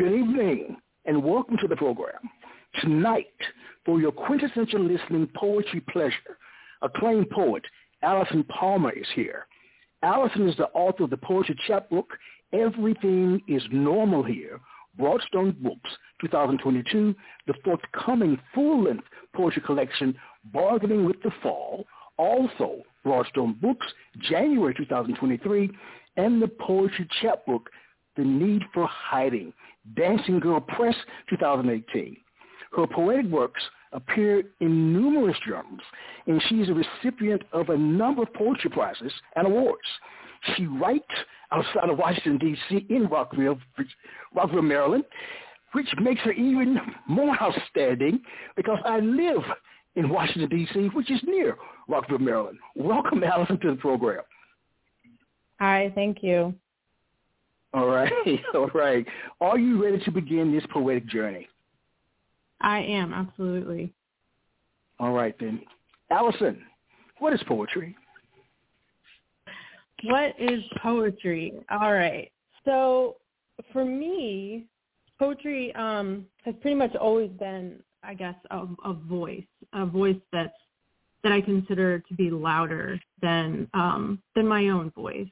Good evening and welcome to the program. Tonight, for your quintessential listening poetry pleasure, acclaimed poet Alison Palmer is here. Alison is the author of the poetry chapbook, Everything is Normal Here, Broadstone Books, 2022, the forthcoming full-length poetry collection, Bargaining with the Fall, also Broadstone Books, January 2023, and the poetry chapbook, The Need for Hiding, Dancing Girl Press, 2018. Her poetic works appear in numerous journals, and she is a recipient of a number of poetry prizes and awards. She writes outside of Washington, D.C. in Rockville, Rockville, Maryland, which makes her even more outstanding because I live in Washington, D.C., which is near Rockville, Maryland. Welcome, Alison, to the program. Hi, thank you. All right, all right. Are you ready to begin this poetic journey? I am, absolutely. All right, then. Alison, what is poetry? What is poetry? All right. So for me, poetry um, has pretty much always been, I guess, a, a voice, a voice that's that I consider to be louder than um, than my own voice.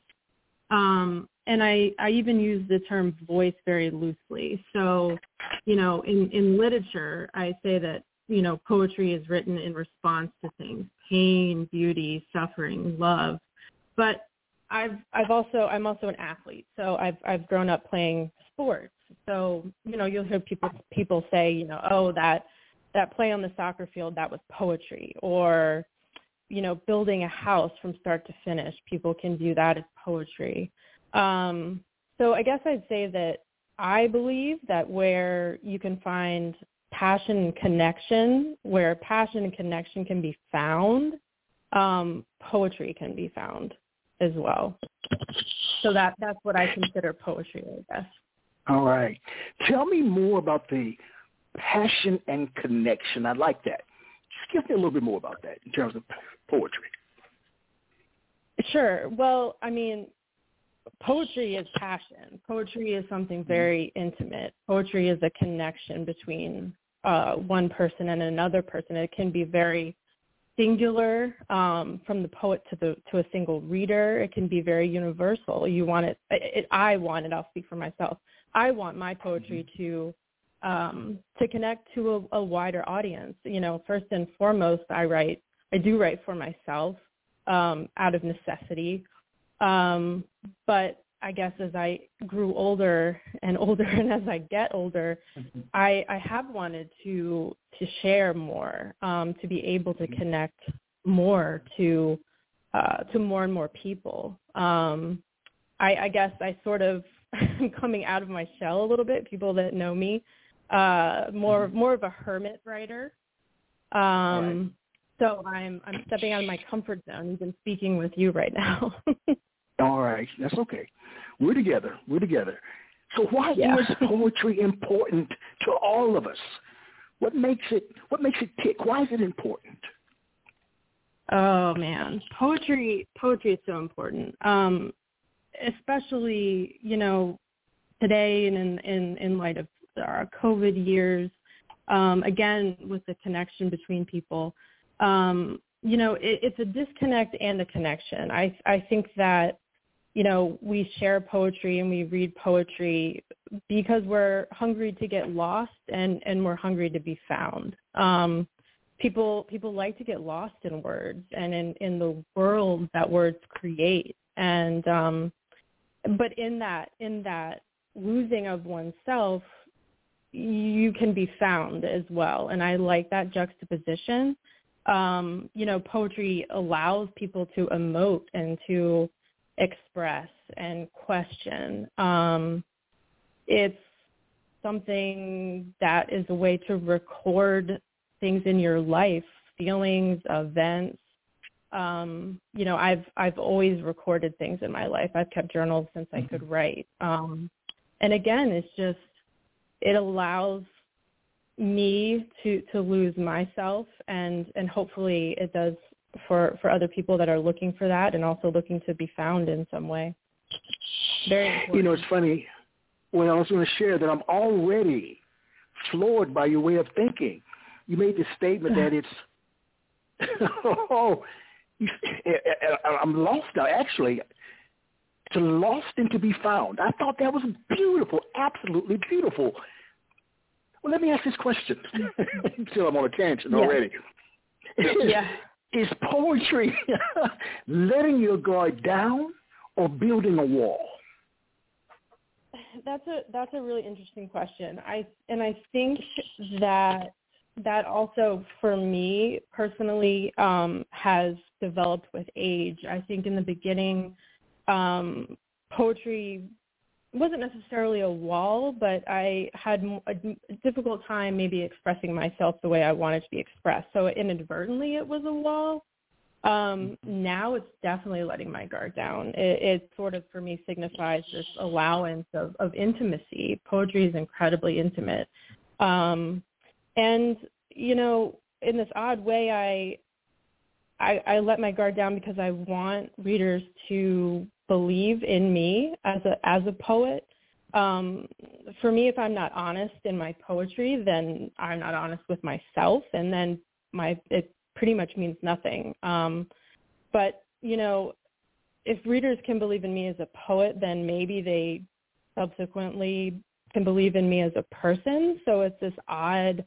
Um, and I, I even use the term voice very loosely. So, you know, in, in literature, I say that, you know, poetry is written in response to things, pain, beauty, suffering, love. But I've, I've also, I'm also an athlete. So I've, I've grown up playing sports. So, you know, you'll hear people, people say, you know, oh, that, that play on the soccer field, that was poetry or, you know, building a house from start to finish. People can view that as poetry. Um, so I guess I'd say that I believe that where you can find passion and connection, where passion and connection can be found, um, poetry can be found as well. So that that's what I consider poetry, I guess. All right. Tell me more about the passion and connection. I like that. Just give me a little bit more about that in terms of poetry. Sure. Well, I mean, poetry is passion. Poetry is something very intimate. Poetry is a connection between uh, one person and another person. It can be very singular um, from the poet to the to a single reader. It can be very universal. You want it, it. I want it. I'll speak for myself. I want my poetry mm-hmm. to um, to connect to a, a wider audience. You know, first and foremost, I write. I do write for myself um, out of necessity um, but I guess as I grew older and older and as I get older, mm-hmm. I, I have wanted to to share more, um, to be able to mm-hmm. connect more to uh, to more and more people. Um, I, I guess I sort of am coming out of my shell a little bit. People that know me, uh, more mm-hmm. more of a hermit writer. Um, right. So I'm I'm stepping out of my comfort zone, even speaking with you right now. All right, that's okay. We're together. We're together. So why yeah. is poetry important to all of us? What makes it what makes it tick? Why is it important? Oh man, poetry poetry is so important. Um, especially you know today and in in in light of our COVID years. Um, again, with the connection between people, um, you know, it, it's a disconnect and a connection. I I think that you know, we share poetry and we read poetry because we're hungry to get lost and, and we're hungry to be found. Um, people people like to get lost in words and in, in the world that words create. And um, but in that in that losing of oneself, you can be found as well. And I like that juxtaposition. Um, you know, poetry allows people to emote and to express and question. Um, it's something that is a way to record things in your life, feelings, events. Um, you know, I've I've always recorded things in my life. I've kept journals since I could mm-hmm. write. Um, and again, it's just it allows me to to lose myself and and hopefully it does for for other people that are looking for that and also looking to be found in some way very important. you know it's funny well i was going to share that i'm already floored by your way of thinking you made the statement that it's oh i'm lost now actually to lost and to be found i thought that was beautiful absolutely beautiful well, let me ask this question. Still, I'm on a tangent yeah. already. yeah. Is poetry letting your guard down or building a wall? That's a that's a really interesting question. I and I think that that also for me personally um, has developed with age. I think in the beginning, um, poetry wasn't necessarily a wall, but I had a difficult time maybe expressing myself the way I wanted to be expressed. So inadvertently, it was a wall. Um, mm-hmm. now it's definitely letting my guard down. It, it sort of for me signifies this allowance of, of intimacy. Poetry is incredibly intimate, um, and you know, in this odd way, I I, I let my guard down because I want readers to believe in me as a as a poet. Um, for me, if I'm not honest in my poetry, then I'm not honest with myself, and then my it pretty much means nothing. Um, but you know, if readers can believe in me as a poet, then maybe they subsequently can believe in me as a person. So it's this odd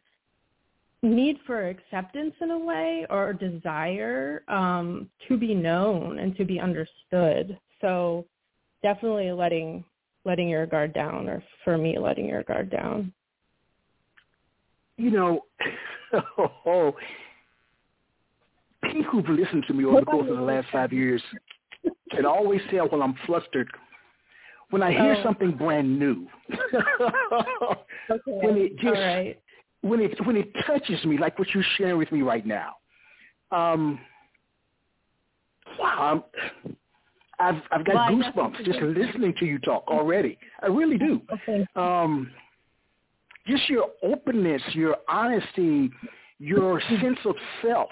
need for acceptance in a way or desire um, to be known and to be understood. So definitely letting letting your guard down, or for me, letting your guard down. You know, oh, people who've listened to me over the course of the last five years can always tell when I'm flustered when I hear oh. something brand new. okay. When it just right when it when it touches me, like what you're sharing with me right now, um, wow, I'm, I've I've got well, goosebumps just listening to you talk already. I really do. Okay. Um, just your openness, your honesty, your sense of self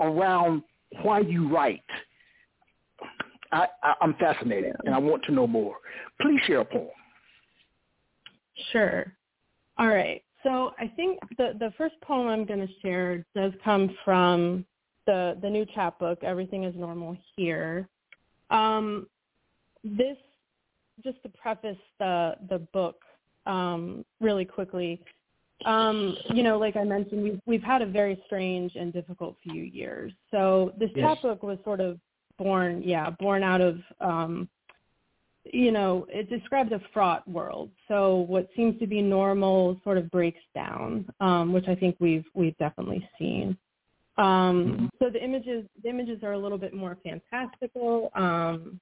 around why you write. I, I, I'm fascinated, and I want to know more. Please share a poem. Sure. All right. So I think the the first poem I'm going to share does come from the the new chapbook. Everything is normal here. Um, this just to preface the the book um, really quickly. Um, you know, like I mentioned, we've we've had a very strange and difficult few years. So this yes. chapbook was sort of born, yeah, born out of um, you know, it describes a fraught world. So what seems to be normal sort of breaks down, um, which I think we've we've definitely seen. Um, mm-hmm. so the images the images are a little bit more fantastical, um,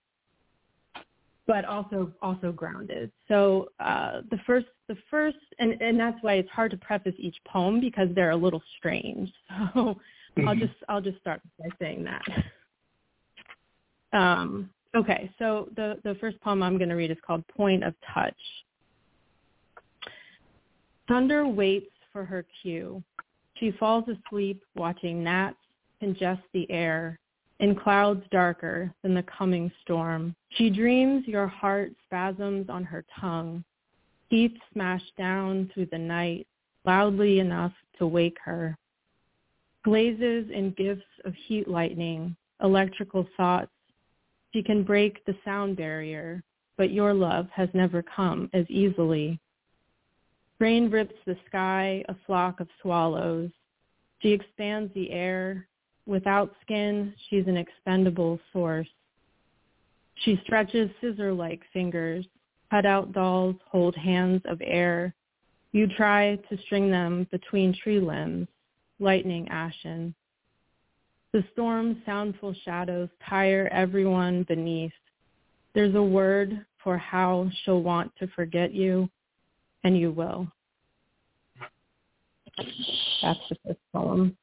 but also also grounded. So uh, the first the first and and that's why it's hard to preface each poem because they're a little strange. So mm-hmm. I'll just I'll just start by saying that. Um, Okay, so the, the first poem I'm going to read is called Point of Touch. Thunder waits for her cue. She falls asleep watching gnats congest the air in clouds darker than the coming storm. She dreams your heart spasms on her tongue, teeth smash down through the night loudly enough to wake her. Glazes in gifts of heat lightning, electrical thoughts she can break the sound barrier, but your love has never come as easily. Rain rips the sky, a flock of swallows. She expands the air. Without skin, she's an expendable source. She stretches scissor-like fingers. Cut-out dolls hold hands of air. You try to string them between tree limbs, lightning ashen. The storm's soundful shadows tire everyone beneath. there's a word for how she'll want to forget you, and you will. That's the first poem.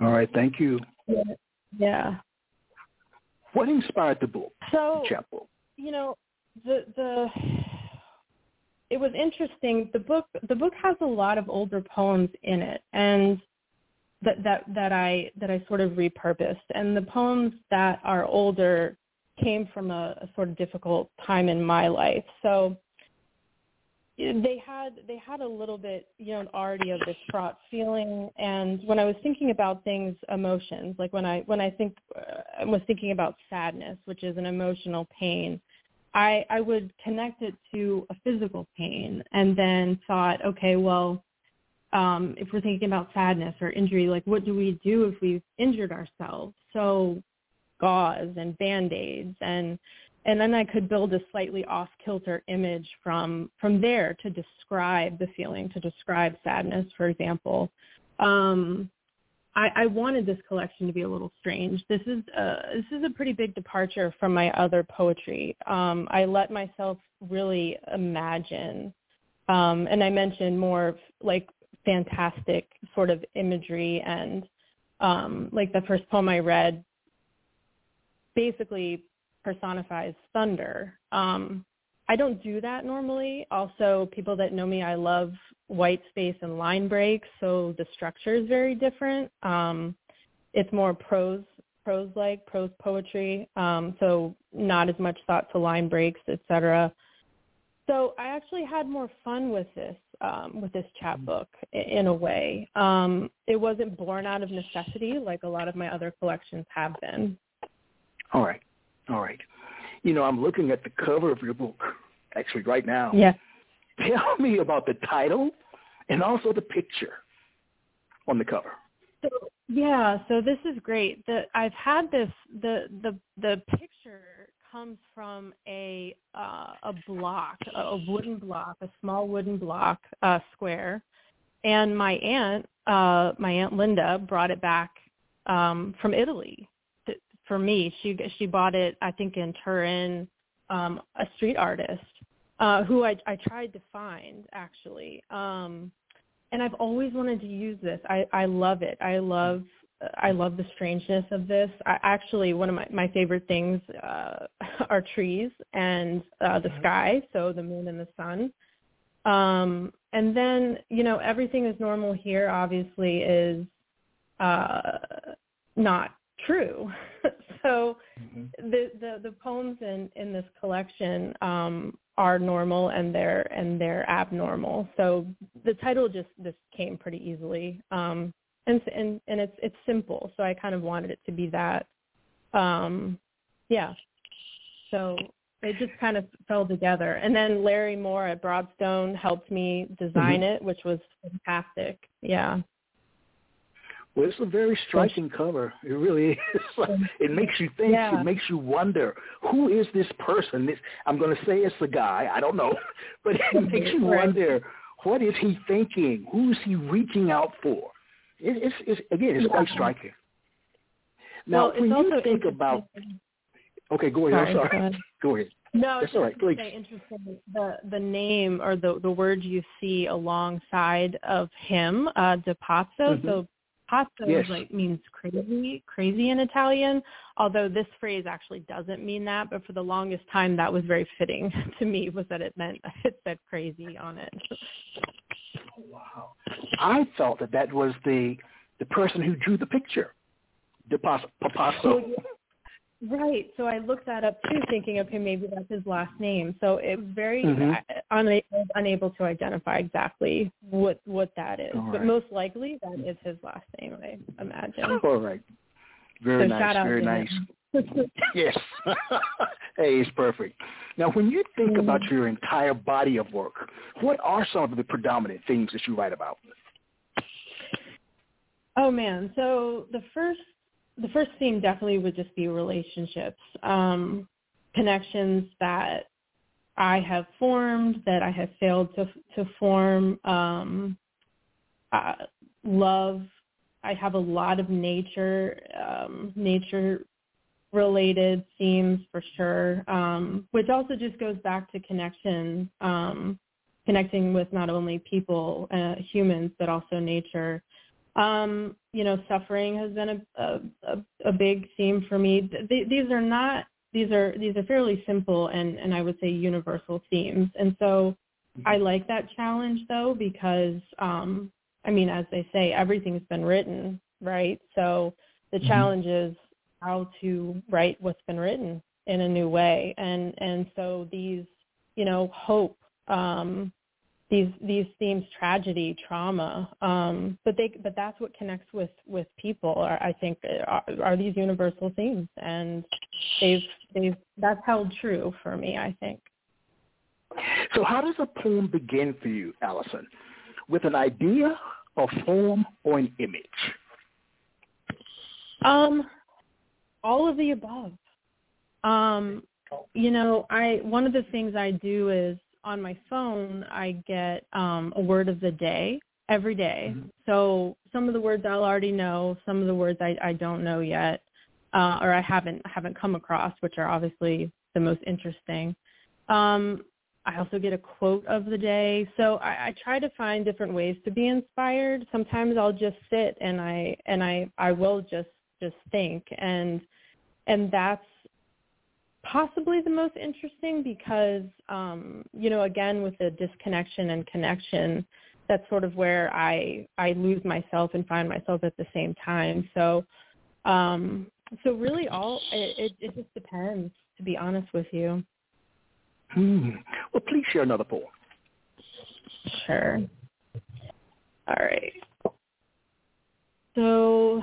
All right, thank you. Yeah. What inspired the book? So, the chapbook? you know, the the it was interesting. The book the book has a lot of older poems in it, and that that that I that I sort of repurposed. And the poems that are older came from a, a sort of difficult time in my life. So they had they had a little bit you know already of this fraught feeling. And when i was thinking about things emotions like when i when i think uh, i was thinking about sadness which is an emotional pain i i would connect it to a physical pain and then thought okay well um if we're thinking about sadness or injury like what do we do if we've injured ourselves? So gauze and band-aids and and then I could build a slightly off kilter image from from there to describe the feeling, to describe sadness, for example. Um, I, I wanted this collection to be a little strange. This is a, this is a pretty big departure from my other poetry. Um, I let myself really imagine, um, and I mentioned more like fantastic sort of imagery and um, like the first poem I read basically personifies thunder. Um, I don't do that normally. Also, people that know me, I love white space and line breaks, so the structure is very different. Um, it's more prose, prose-like, prose poetry, um, so not as much thought to line breaks, etc. So I actually had more fun with this, um, with this chapbook in a way. Um, it wasn't born out of necessity like a lot of my other collections have been. All right. All right. You know, I'm looking at the cover of your book, actually, right now. Yeah. Tell me about the title and also the picture on the cover. So, yeah, so this is great. The, I've had this. The the the picture comes from a uh, a block, a wooden block, a small wooden block, uh, square, and my aunt, uh, my aunt Linda, brought it back um, from Italy for me. She she bought it, I think, in Turin, um, a street artist uh, who I I tried to find actually. Um, and I've always wanted to use this. I I love it. I love I love the strangeness of this. I actually one of my my favorite things uh, are trees and uh, the mm-hmm. sky, so the moon and the sun. Um, and then you know everything is normal here. Obviously, is uh, not true. so mm-hmm. the, the the poems in in this collection um, are normal and they're and they're abnormal. So the title just just came pretty easily. Um, and and and it's it's simple. So I kind of wanted it to be that. Um, yeah. So it just kind of fell together. And then Larry Moore at Broadstone helped me design mm-hmm. it, which was fantastic. Yeah. Well, it's a very striking cover. It really is. it makes you think. Yeah. It makes you wonder who is this person. This I'm going to say it's a guy. I don't know, but it makes you wonder what is he thinking? Who is he reaching out for? It, it's, it's again, it's yeah. quite striking. Now, well, when you think about, okay, go ahead. Sorry, I'm sorry. Go, go ahead. No, That's all right. Please. Interesting. The the name or the the word you see alongside of him, uh, De Pazzo. Mm-hmm. So Pazzo yes. like means crazy, crazy in Italian. Although this phrase actually doesn't mean that, but for the longest time that was very fitting to me was that it meant it said crazy on it. Wow, I thought that that was the the person who drew the picture, De oh, Papasso. Right. So I looked that up too, thinking, okay, maybe that's his last name. So it was very mm-hmm. una- unable to identify exactly what what that is, right. but most likely that is his last name. I imagine. All right. Very so nice. Very nice. yes. hey, it's perfect. Now, when you think mm-hmm. about your entire body of work, what are some of the predominant themes that you write about? Oh man, so the first the first theme definitely would just be relationships, um, connections that I have formed, that I have failed to to form, um, uh, love. I have a lot of nature, um, nature related themes for sure, um, which also just goes back to connection, um, connecting with not only people, uh, humans, but also nature. Um, you know, suffering has been a, a, a big theme for me. Th- these are not these are these are fairly simple and, and I would say universal themes. And so I mm-hmm. like that challenge though because um, I mean, as they say, everything's been written, right? So the mm-hmm. challenge is how to write what's been written in a new way. And and so these, you know, hope, um, these these themes, tragedy, trauma, um, but they but that's what connects with with people. Are, I think are, are these universal themes, and they've they've that's held true for me. I think. So how does a poem begin for you, Alison? With an idea, a form, or an image? Um, all of the above. Um, you know, I one of the things I do is on my phone I get um, a word of the day every day. Mm-hmm. So some of the words I'll already know, some of the words I, I don't know yet, uh, or I haven't haven't come across, which are obviously the most interesting. Um, I also get a quote of the day. So I, I try to find different ways to be inspired. Sometimes I'll just sit and I and I I will just just think and and that's possibly the most interesting because um you know again with the disconnection and connection that's sort of where i i lose myself and find myself at the same time. So um so really all it it, it just depends to be honest with you. Hmm. well please share another poem sure. All right. So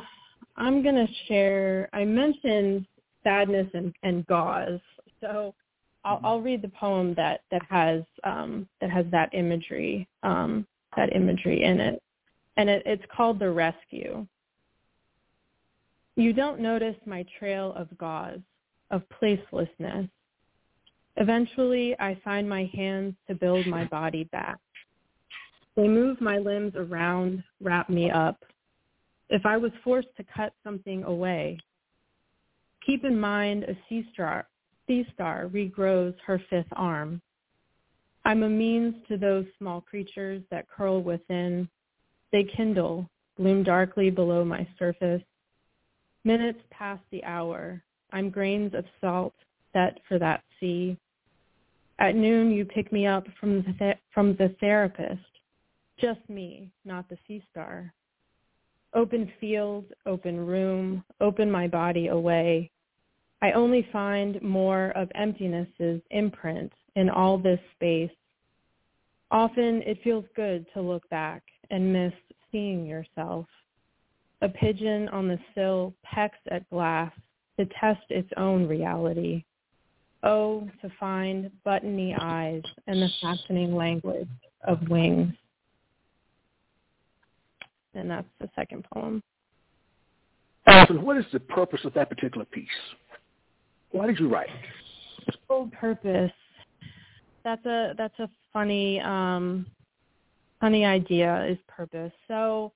i'm going to share i mentioned sadness and, and gauze. So I'll, mm-hmm. I'll read the poem that that has um, that has that imagery um, that imagery in it, and it, it's called the rescue. You don't notice my trail of gauze, of placelessness. Eventually, I find my hands to build my body back. They move my limbs around, wrap me up. If I was forced to cut something away, Keep in mind a sea star, sea star regrows her fifth arm. I'm a means to those small creatures that curl within. They kindle, gloom darkly below my surface. Minutes pass the hour. I'm grains of salt set for that sea. At noon, you pick me up from the, th- from the therapist. Just me, not the sea star. Open field, open room, open my body away. I only find more of emptiness's imprint in all this space. Often it feels good to look back and miss seeing yourself. A pigeon on the sill pecks at glass to test its own reality. Oh, to find buttony eyes and the fascinating language of wings and that's the second poem. Alison, what is the purpose of that particular piece? Why did you write it? Oh, purpose. That's a that's a funny um, funny idea. Is purpose. So,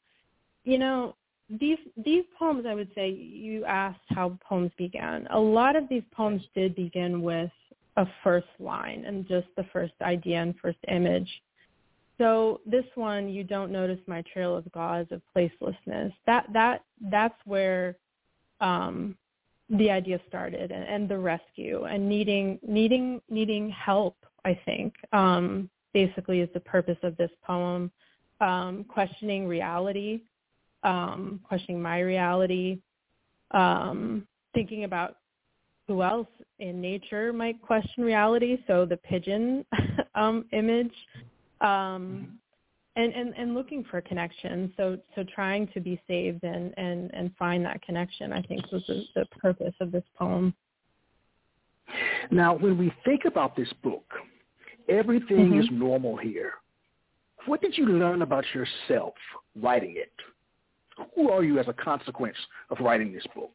you know, these these poems, I would say, you asked how poems began. A lot of these poems did begin with a first line and just the first idea and first image. So this one, you don't notice my trail of gauze of placelessness. That that that's where um, the idea started, and, and, the rescue, and needing needing needing help. I think um, basically is the purpose of this poem. Um, questioning reality, um, questioning my reality, um, thinking about who else in nature might question reality. So the pigeon um, image um, mm-hmm. and, and, and looking for connection. So, so trying to be saved and, and, and find that connection, I think was the, the purpose of this poem. Now, when we think about this book, everything mm-hmm. is normal here. What did you learn about yourself writing it? Who are you as a consequence of writing this book?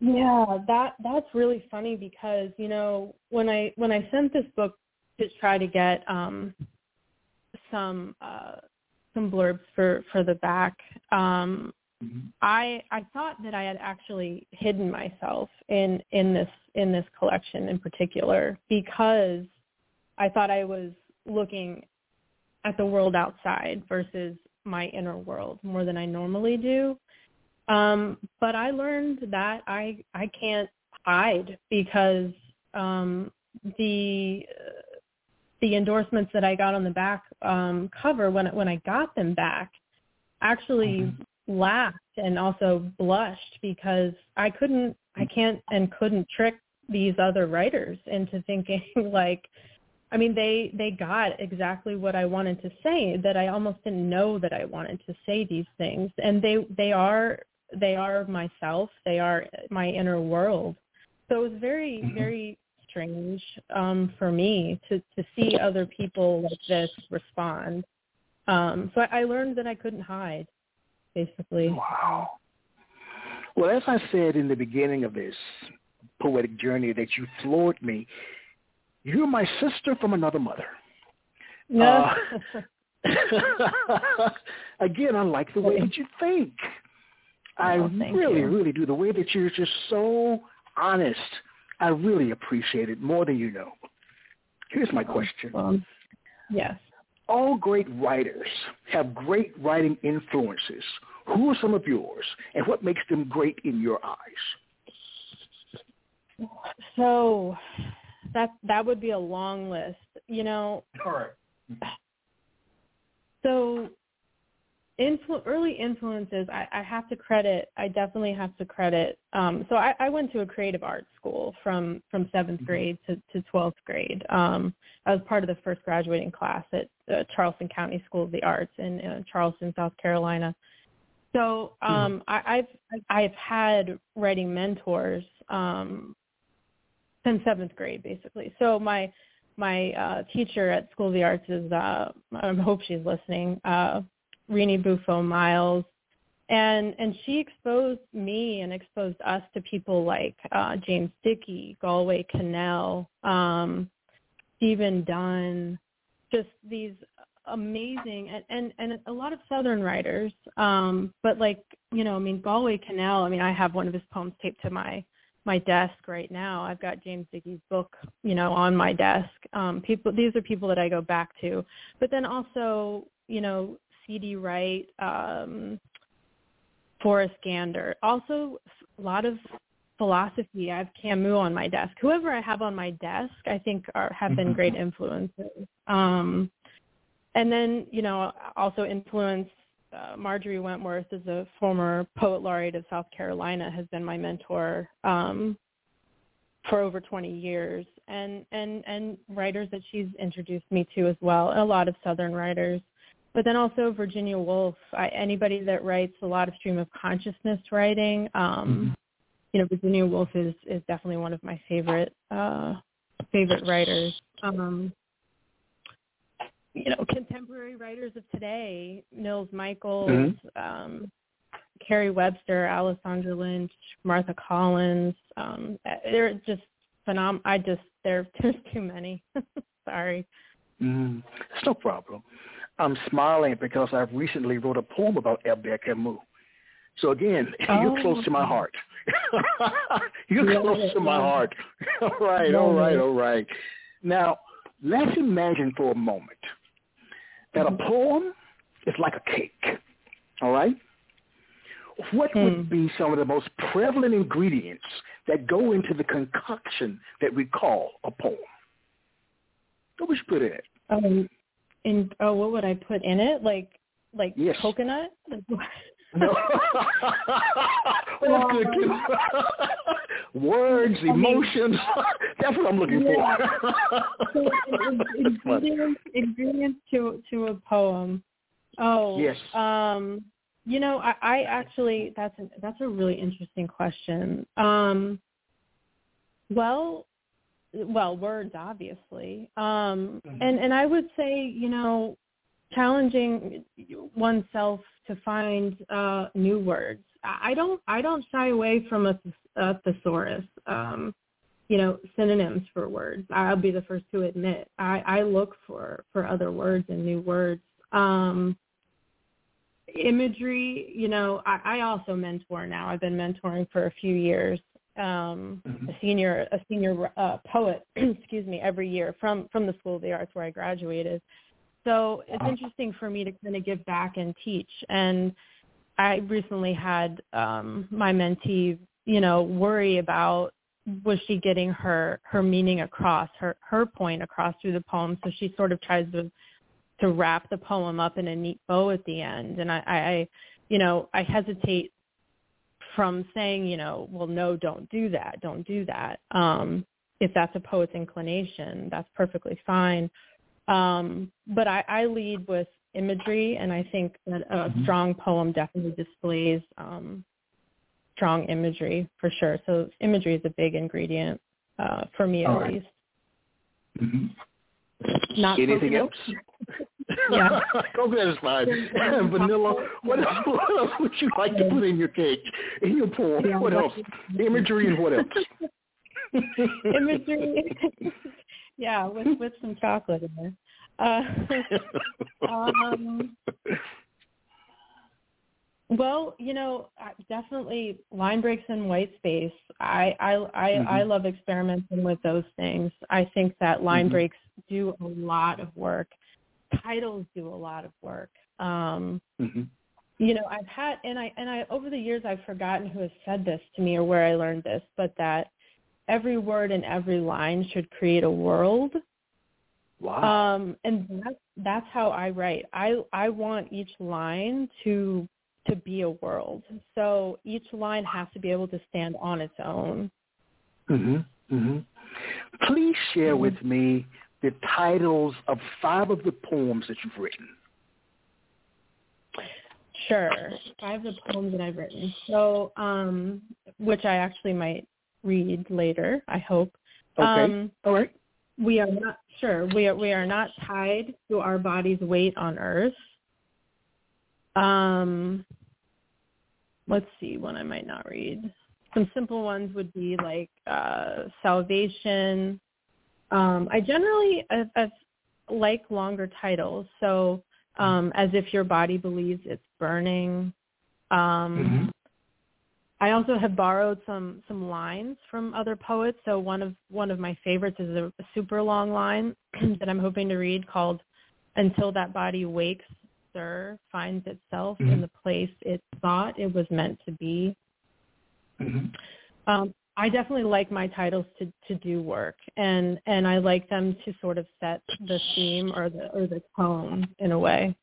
Yeah, that that's really funny because you know when I when I sent this book to try to get um, some uh, some blurbs for for the back. Um, mm-hmm. I I thought that I had actually hidden myself in in this in this collection in particular because I thought I was looking at the world outside versus my inner world more than I normally do. Um, but I learned that I I can't hide because um, the the endorsements that I got on the back um, cover when when I got them back actually mm-hmm. laughed and also blushed because I couldn't I can't and couldn't trick these other writers into thinking like I mean they they got exactly what I wanted to say that I almost didn't know that I wanted to say these things and they they are they are myself they are my inner world so it was very mm-hmm. very strange um, for me to to see other people like this respond. Um, so I, I learned that I couldn't hide, basically. Wow. Well, as I said in the beginning of this poetic journey, that you floored me. You're my sister from another mother. No. Uh, again, I like the way that you think. I oh, really, you. really do. The way that you're just so honest I really appreciate it more than you know. Here's my question. Um, yes. All great writers have great writing influences. Who are some of yours, and what makes them great in your eyes? So that that would be a long list. You know. All right. So influ- early influences I, I have to credit i definitely have to credit um, so I, I went to a creative arts school from from seventh mm-hmm. grade to, to 12th grade um, i was part of the first graduating class at uh, charleston county school of the arts in uh, charleston south carolina so mm-hmm. um. I, i've i've had writing mentors um, since seventh grade basically so my my uh, teacher at School of the Arts is, uh, I hope she's listening, uh, Renee Buffo Miles. And and she exposed me and exposed us to people like uh, James Dickey, Galway Kinnell, um, Stephen Dunn, just these amazing and, and and a lot of southern writers. Um but like you know i mean galway kinnell i mean i have one of his poems taped to my my desk right now. I've got james dickey's book you know on my desk. Um people these are people that i go back to. But then also you know C.D. Wright, um, Forrest Gander. Also, a lot of philosophy. I have Camus on my desk. Whoever I have on my desk, I think are have been great influences. Um, and then, you know, also influence. Uh, Marjorie Wentworth is a former poet laureate of South Carolina, has been my mentor um, for over 20 years, and and and writers that she's introduced me to as well. and A lot of Southern writers but then also Virginia Woolf. I, anybody that writes a lot of stream of consciousness writing, um, mm-hmm. you know, Virginia Woolf is is definitely one of my favorite uh, favorite writers. Um, you know, contemporary writers of today, Nils Michals, mm-hmm. um, Carrie Webster, Alessandra Lynch, Martha Collins. Um, they're just phenom. I just there there's too many. Sorry. Mm, it's no problem. I'm smiling because I've recently wrote a poem about Albert Camus. So again, oh. you're close to my heart. you're yeah, close yeah. to my heart. all right, yeah, all right, all right. Now, let's imagine for a moment that mm-hmm. a poem is like a cake. All right? What would hmm. be some of the most prevalent ingredients that go into the concoction that we call a poem? What would you put in it? Um, in oh what would I put in it? Like like yes. coconut? no. Good. Words, emotions. That's what I'm looking yeah. for. ingredients, ingredients to to a poem. Oh. Yes. Um you know, I, I actually that's a, that's a really interesting question. Um well, well words obviously um mm-hmm. and and i would say you know challenging oneself to find uh new words i don't i don't shy away from a, a thesaurus um you know synonyms for words i'll be the first to admit i i look for for other words and new words um imagery, you know, I, I also mentor now. I've been mentoring for a few years. Um, mm-hmm. a senior a senior uh, poet, excuse me, every year from from the School of the Arts where I graduated. So it's interesting for me to kind of give back and teach. And I recently had um, my mentee, you know, worry about was she getting her her meaning across, her her point across through the poem. So she sort of tries to to wrap the poem up in a neat bow at the end. And I, I you know, I hesitate from saying, you know, well, no, don't do that, don't do that. Um, if that's a poet's inclination, that's perfectly fine. Um, but I, I lead with imagery, and I think that a mm-hmm. strong poem definitely displays um, strong imagery for sure. So imagery is a big ingredient uh, for me at least. Mm-hmm. Not anything else? yeah. Coconut is fine. Vanilla. What else, what else would you like to put in your cake, in your poem? Yeah, what else? Imagery and what else? Imagery. yeah, with with some chocolate in there. Uh, um, well, you know, definitely line breaks and white space. I I I, mm-hmm. I love experimenting with those things. I think that line mm-hmm. breaks do a lot of work. Titles do a lot of work. Um, mm-hmm. You know, I've had and I and I over the years I've forgotten who has said this to me or where I learned this, but that every word and every line should create a world. Wow. Um, and that's that's how I write. I I want each line to to be a world. So each line has to be able to stand on its own. Mhm. Mhm. Please share with me the titles of five of the poems that you've written. Sure. Five of the poems that I've written. So, um, which I actually might read later, I hope. Okay. Um, All right. We are not sure. We are we are not tied to our body's weight on earth. Um, let's see one I might not read. Some simple ones would be like uh, salvation. Um, I generally I, I like longer titles, so um, as if your body believes it's burning. Um, mm-hmm. I also have borrowed some some lines from other poets. So one of one of my favorites is a, a super long line that I'm hoping to read called "Until That Body Wakes, Finds itself mm-hmm. in the place it thought it was meant to be." Mm-hmm. Um, I definitely like my titles to to do work, and and I like them to sort of set the theme or the or the tone in a way.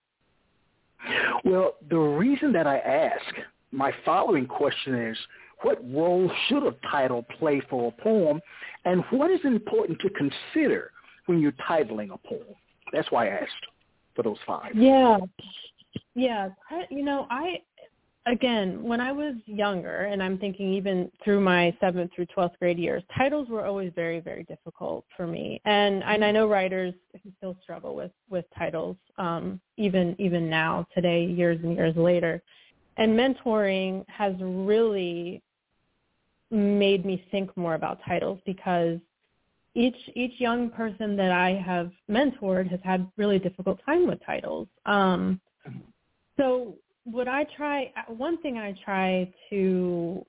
Well, the reason that I ask my following question is, what role should a title play for a poem, and what is important to consider when you're titling a poem? That's why I asked for those five. Yeah, yeah. You know, I again, when I was younger, and I'm thinking even through my seventh through twelfth grade years, titles were always very, very difficult for me. And and I know writers still struggle with with titles, um, even even now, today, years and years later and mentoring has really made me think more about titles because each each young person that I have mentored has had really difficult time with titles. Um, so what I try, one thing I try to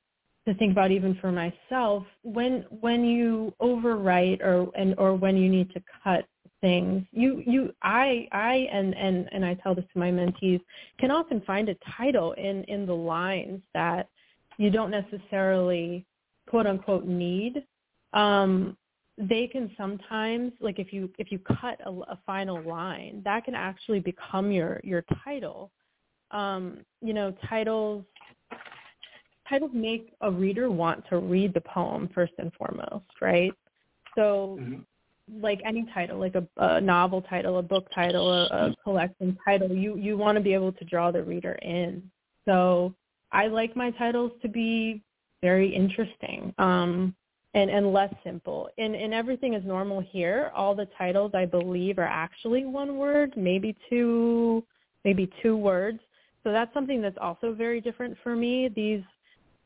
to think about even for myself when when you overwrite or and or when you need to cut things you you i i and and and i tell this to my mentees can often find a title in in the lines that you don't necessarily quote unquote need um they can sometimes like if you if you cut a, a final line that can actually become your your title. Um you know titles titles make a reader want to read the poem first and foremost right? So mm-hmm. like any title, like a, a novel title, a book title, a, a collection title, you you want to be able to draw the reader in. So I like my titles to be very interesting. Um, and and less simple. And and everything is normal here. All the titles I believe are actually one word, maybe two, maybe two words. So that's something that's also very different for me. These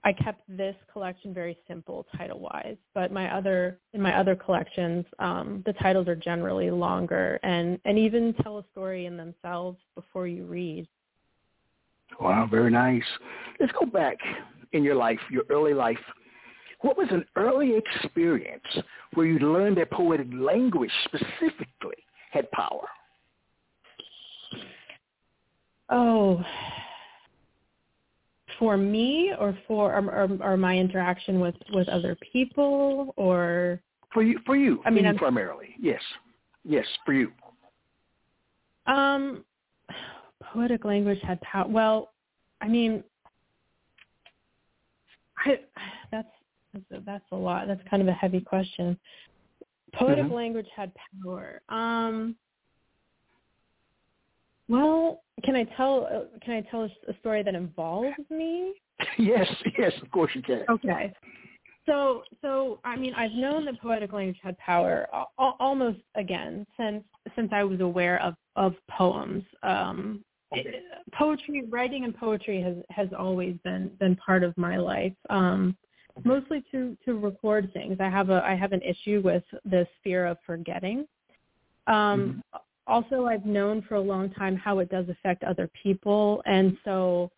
I kept this collection very simple title wise, but my other in my other collections, um, the titles are generally longer and and even tell a story in themselves before you read. Wow, very nice. Let's go back in your life, your early life. What was an early experience where you learned that poetic language specifically had power? Oh, for me or for or, or, or, my interaction with with other people or? For you for you I mean you primarily. Yes. Yes for you. Um poetic language had power well I mean I that's that's a, that's a lot that's kind of a heavy question poetic mm-hmm. language had power um well, can I tell uh, can I tell a story that involves me? yes, yes, of course you can. Okay. So, so I mean, I've known that poetic language had power almost again since since I was aware of of poems. Um, okay. Poetry, writing, and poetry has has always been been part of my life. Um, mostly to to record things. I have a I have an issue with this fear of forgetting. Um, mm-hmm also I've known for a long time how it does affect other people, and so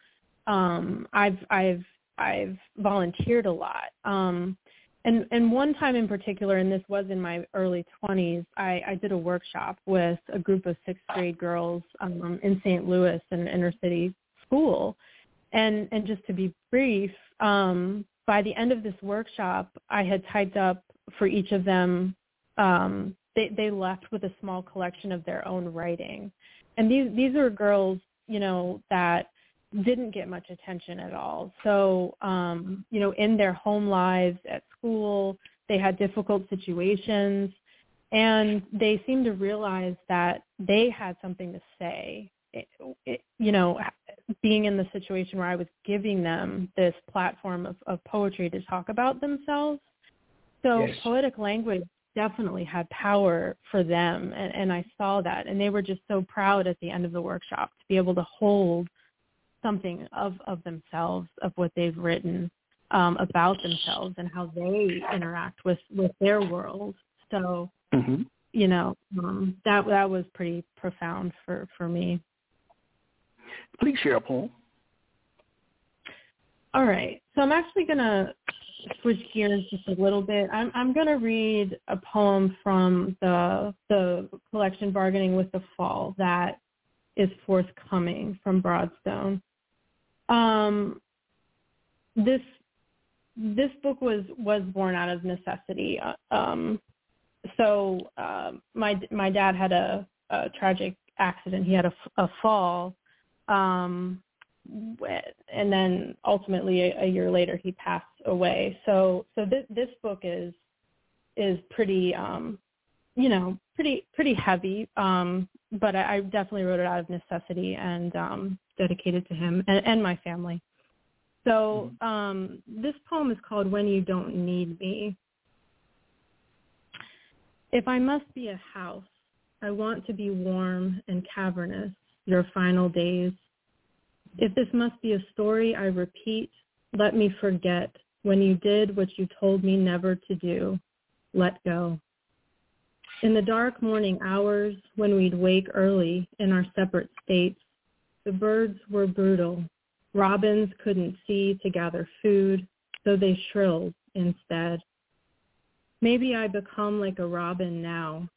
um, I've I've I've volunteered a lot. Um, and and one time in particular, and this was in my early 20s, I, I did a workshop with a group of sixth grade girls um, in St. Louis in an inner city school. And and just to be brief, um, by the end of this workshop, I had typed up for each of them um, they they left with a small collection of their own writing. And these these are girls you know that didn't get much attention at all. So um you know in their home lives at school they had difficult situations and they seemed to realize that they had something to say it, it, you know being in the situation where i was giving them this platform of, of poetry to talk about themselves so yes. poetic language definitely had power for them and, and I saw that and they were just so proud at the end of the workshop to be able to hold something of, of themselves, of what they've written um, about themselves and how they interact with, with their world. So, mm-hmm. you know, um, that that was pretty profound for, for me. Please share a poem. All right. So I'm actually going to switch gears just a little bit. I'm I'm going to read a poem from the the collection Bargaining with the Fall that is forthcoming from Broadstone. Um, this this book was was born out of necessity. Um, so uh, my my dad had a, a tragic accident. He had a, a fall. Um, and then ultimately a, a, year later he passed away. So so this this book is is pretty um you know pretty pretty heavy um but I, I definitely wrote it out of necessity and um dedicated to him and, and my family. So mm-hmm. um this poem is called When You Don't Need Me. If I must be a house, I want to be warm and cavernous your final days if this must be a story I repeat, let me forget when you did what you told me never to do. Let go. In the dark morning hours when we'd wake early in our separate states, the birds were brutal. Robins couldn't see to gather food, so they shrilled instead. Maybe I become like a robin now,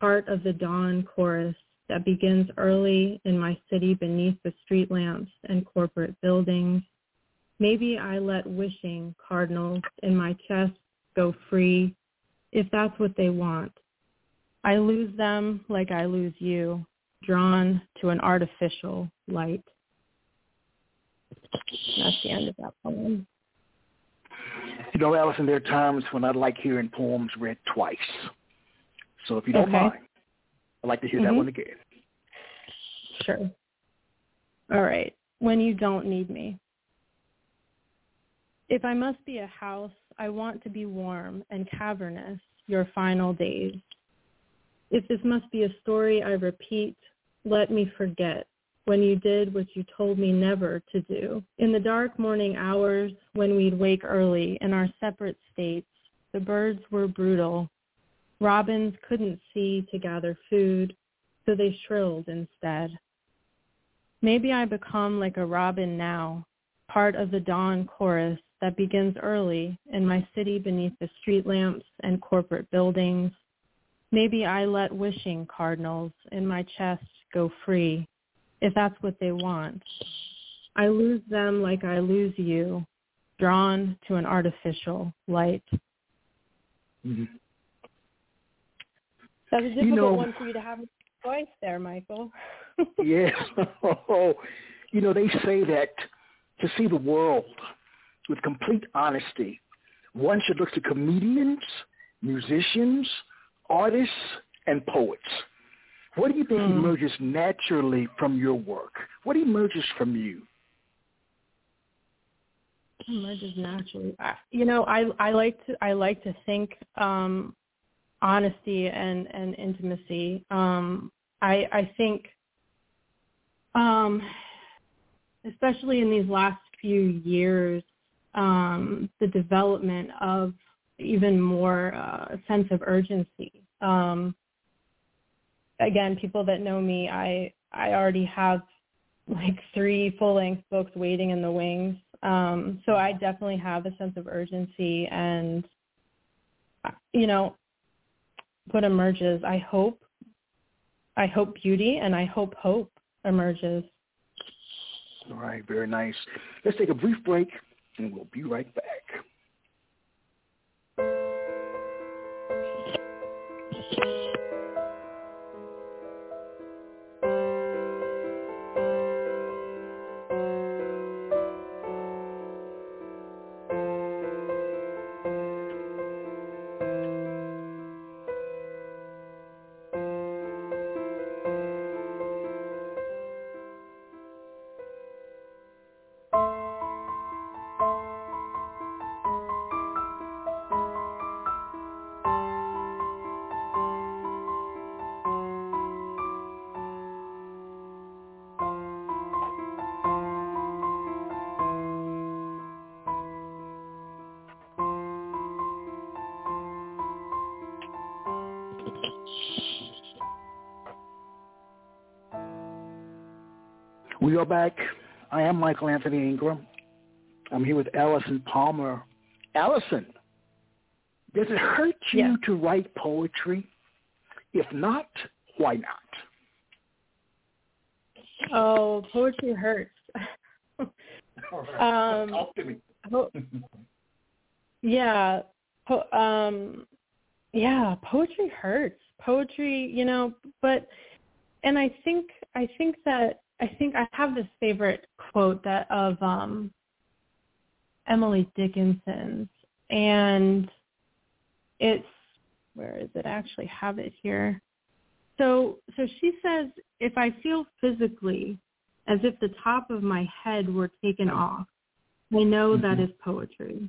part of the dawn chorus that begins early in my city beneath the street lamps and corporate buildings. Maybe I let wishing cardinals in my chest go free if that's what they want. I lose them like I lose you, drawn to an artificial light. That's the end of that poem. You know, Alison, there are times when I like hearing poems read twice. So if you don't okay. mind, I'd like to hear mm-hmm. that one again. Sure. All right. When you don't need me. If I must be a house, I want to be warm and cavernous your final days. If this must be a story I repeat, let me forget when you did what you told me never to do. In the dark morning hours when we'd wake early in our separate states, the birds were brutal Robins couldn't see to gather food, so they shrilled instead. Maybe I become like a robin now, part of the dawn chorus that begins early in my city beneath the street lamps and corporate buildings. Maybe I let wishing cardinals in my chest go free, if that's what they want. I lose them like I lose you, drawn to an artificial light. Mm-hmm. That was a difficult You know- one for you to have a voice there, Michael. yes. you know, they say that to see the world with complete honesty, one should look to comedians, musicians, artists, and poets. What do you think Hmm. emerges naturally from your work? What emerges from you? emerges naturally. You know, I I like to I like to think um, honesty and and intimacy. Um, I I think, um, especially in these last few years, um, the development of even more uh, sense of urgency. Um, again, people that know me, I I already have like three full length books waiting in the wings. Um, so I definitely have a sense of urgency and, you know, what emerges, I hope, I hope beauty and I hope hope emerges. All right, very nice. Let's take a brief break, and we'll be right back. We are back. I am Michael Anthony Ingram. I'm here with Alison Palmer. Alison, does it hurt you Yes. to write poetry? If not, why not? Oh, poetry hurts. Um, Talk to me. Po- yeah, po- um, yeah, poetry hurts. Poetry, you know, but and I think I think that I think I have this favorite quote that of um Emily Dickinson's and it's where is it I actually have it here. So so she says if I feel physically as if the top of my head were taken off, I know that Mhm. is poetry.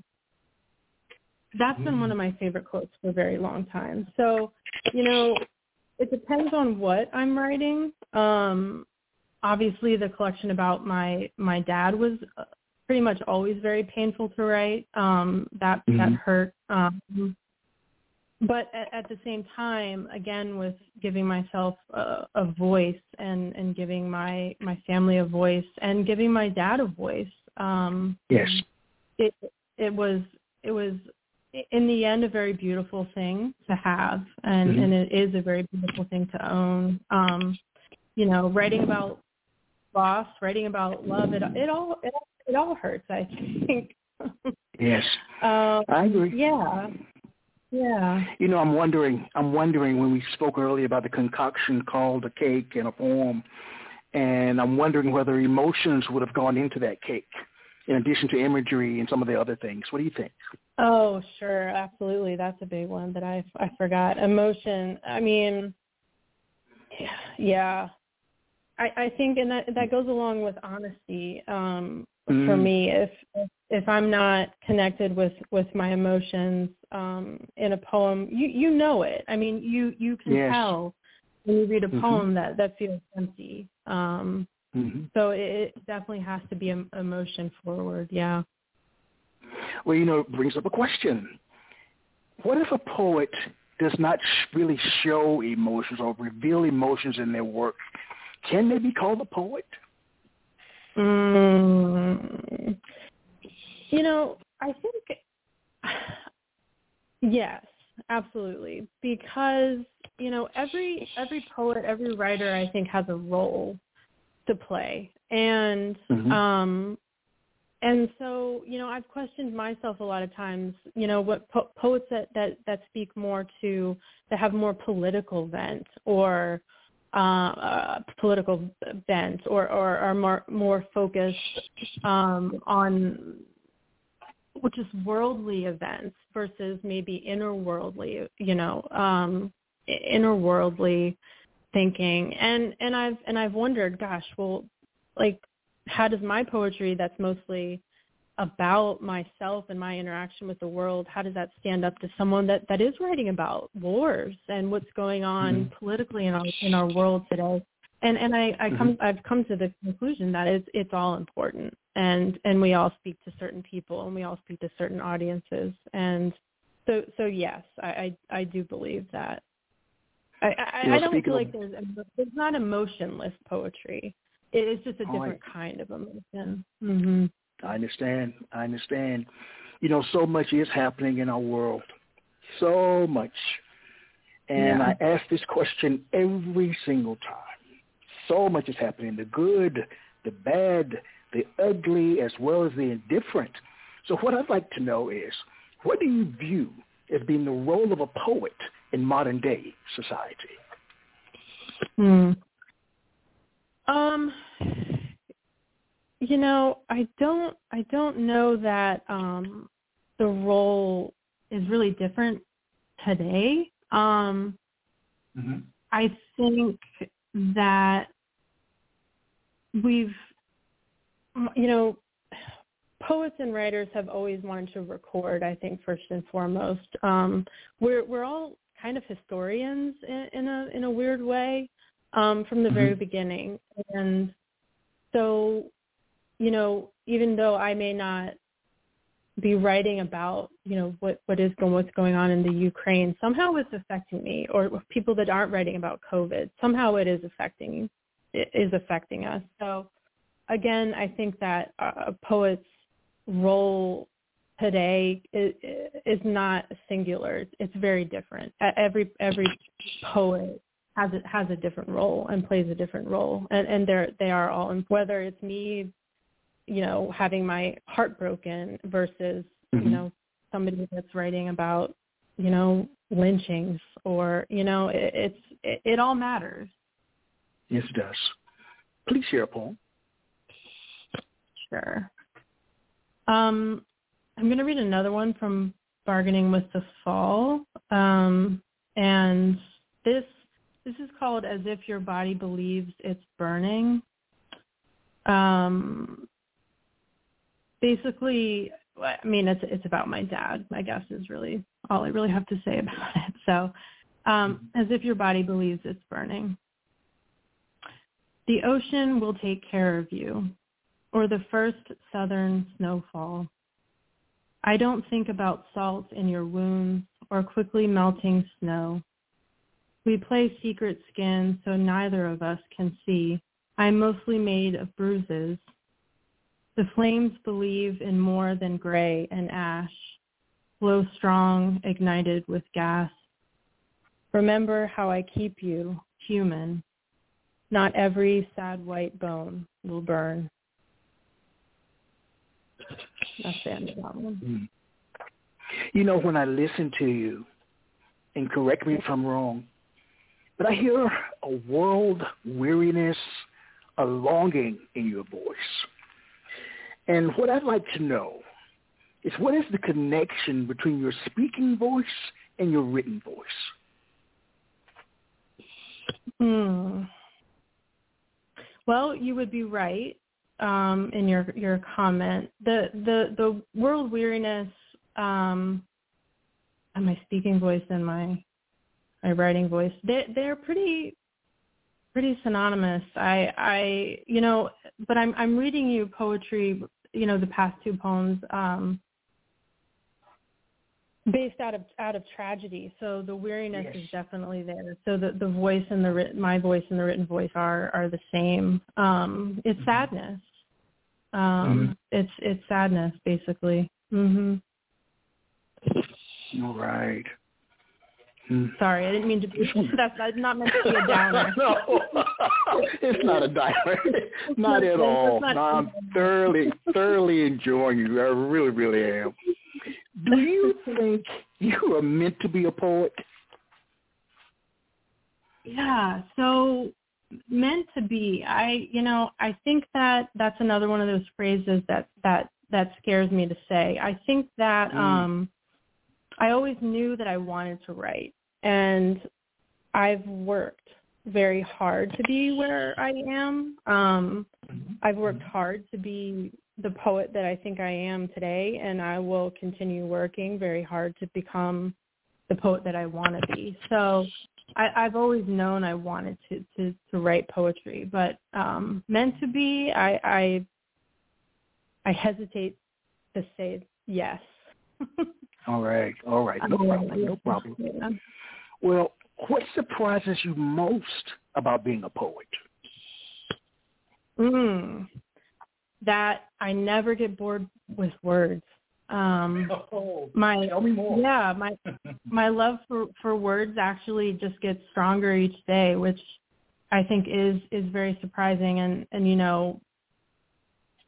That's been one of my favorite quotes for a very long time. So, you know, it depends on what I'm writing. Um, obviously, the collection about my my dad was uh, pretty much always very painful to write. Um, that that Mhm. hurt. Um, but at, at the same time, again, with giving myself a, a voice and and giving my my family a voice and giving my dad a voice. Um, Yes. it it was it was in the end a very beautiful thing to have and Mhm. and it is a very beautiful thing to own um you know writing about loss writing about love it it all it, all- it all hurts i think Yes, um I agree. yeah yeah You know, I'm wondering. I'm wondering when we spoke earlier about the concoction called a cake and a poem, and I'm wondering whether emotions would have gone into that cake, in addition to imagery and some of the other things. What do you think? Oh, sure, absolutely. That's a big one that I I forgot. Emotion. I mean, yeah. I I think and that that goes along with honesty. Um for Mhm. me if if I'm not connected with with my emotions um in a poem, you you know it. I mean, you you can Yes. tell when you read a Mhm. poem that that feels empty. Um hmm so it, it definitely has to be em- emotion forward. Yeah. Well, you know, it brings up a question. What if a poet does not really show emotions or reveal emotions in their work? Can they be called a poet? Mm, you know, I think yes, absolutely, because you know every every poet, every writer, I think has a role to play, and mm-hmm. um, and so you know I've questioned myself a lot of times. You know, what po- poets that that that speak more to that have more political bent or uh, political bent or, or are more more focused um, on which is worldly events versus maybe inner worldly, you know, um, inner worldly thinking. And and I've and I've wondered, gosh, well, like, how does my poetry that's mostly about myself and my interaction with the world, how does that stand up to someone that, that is writing about wars and what's going on mm-hmm. politically in our in our world today? And and I, I come mm-hmm. I've come to the conclusion that it's it's all important and and we all speak to certain people and we all speak to certain audiences and so so yes, I I, I do believe that. I I, I don't feel like there's there's not emotionless poetry. It is just a different kind of emotion. Mm-hmm. I understand. I understand. You know, so much is happening in our world. So much. And yeah. I ask this question every single time. So much is happening. The good, the bad, the ugly, as well as the indifferent. So what I'd like to know is, what do you view as being the role of a poet in modern day society? Hmm. Um, you know, I don't I don't know that um the role is really different today. Um mm-hmm. I think that we've you know poets and writers have always wanted to record i think first and foremost um we're we're all kind of historians in, in a in a weird way um from the mm-hmm. very beginning and so you know, even though I may not be writing about, you know, what, what is going, what's going on in the Ukraine, somehow it's affecting me or people that aren't writing about COVID, somehow it is affecting, it is affecting us. So again, I think that a poet's role today is, is not singular. It's very different. Every, every poet has a, has a different role and plays a different role. And, and they're, they are all, whether it's me you know, having my heart broken versus, mm-hmm. you know, somebody that's writing about, you know, lynchings or, you know, it, it's, it, it all matters. Yes, it does. Please share a poem. Sure. Um, I'm going to read another one from Bargaining with the Fall. Um, and this this is called As If Your Body Believes It's Burning. Um, basically, I mean, it's it's about my dad. I guess is really all I really have to say about it. So, um, as if your body believes it's burning. The ocean will take care of you, or the first southern snowfall. I don't think about salt in your wounds or quickly melting snow. We play secret skin so neither of us can see. I'm mostly made of bruises the flames believe in more than gray and ash, glow strong, ignited with gas. Remember how I keep you human. Not every sad white bone will burn. That's the end of that one. Mm. You know, when I listen to you, and correct me if I'm wrong, but I hear a world weariness, a longing in your voice. And what I'd like to know is what is the connection between your speaking voice and your written voice? Hmm. Well, you would be right um, in your your comment. The the the world weariness um, and my speaking voice and my my writing voice they they're pretty pretty synonymous. I I you know, but I'm I'm reading you poetry you know the past two poems um, based out of out of tragedy. So the weariness yes. is definitely there. So the the voice and the written, my voice and the written voice are are the same. Um, it's mm-hmm. sadness. Um, mm-hmm. It's it's sadness, basically. Mhm. All right. Hmm. Sorry, I didn't mean to be. That's, not meant to be a downer. no, it's not a downer. not at all. Not no, I'm thoroughly, thoroughly enjoying you. I really, really am. Do you think you are meant to be a poet? Yeah. So meant to be. I, you know, I think that that's another one of those phrases that that that scares me to say. I think that mm. um I always knew that I wanted to write and I've worked very hard to be where I am. Um mm-hmm. I've worked hard to be the poet that I think I am today and I will continue working very hard to become the poet that I want to be. So I, I've always known I wanted to, to, to write poetry, but um, meant to be, I, I I hesitate to say yes. all right, all right, no problem, no problem. Yeah. Well, what surprises you most about being a poet? Mm, that I never get bored with words. Um, oh, my tell me more. Yeah, my my love for for words actually just gets stronger each day, which I think is is very surprising. And and you know,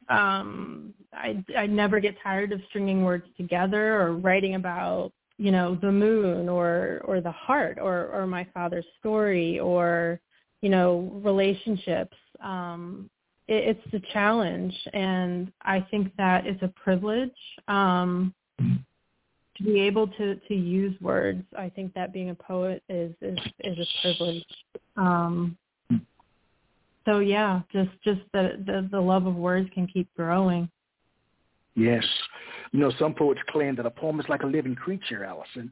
um, I I never get tired of stringing words together or writing about you know the moon or or the heart or or my father's story or you know relationships um it, it's a challenge, and I think that it's a privilege um, to be able to to use words. I think that being a poet is is is a privilege. Um, so yeah, just just the, the the love of words can keep growing. Yes, you know some poets claim that a poem is like a living creature, Alison.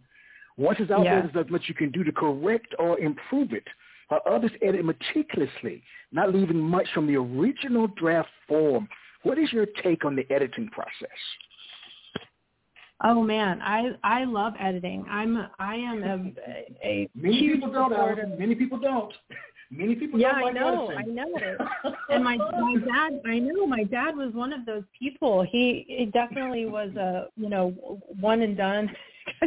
Once it's out yeah. there, there's not much you can do to correct or improve it while others edit meticulously, not leaving much from the original draft form. What is your take on the editing process? Oh man, I I love editing. I'm I am a, a many huge people don't. Many people don't. Many people yeah, like I know, editing. I know. and my my dad, I know my dad was one of those people. He he definitely was a you know one and done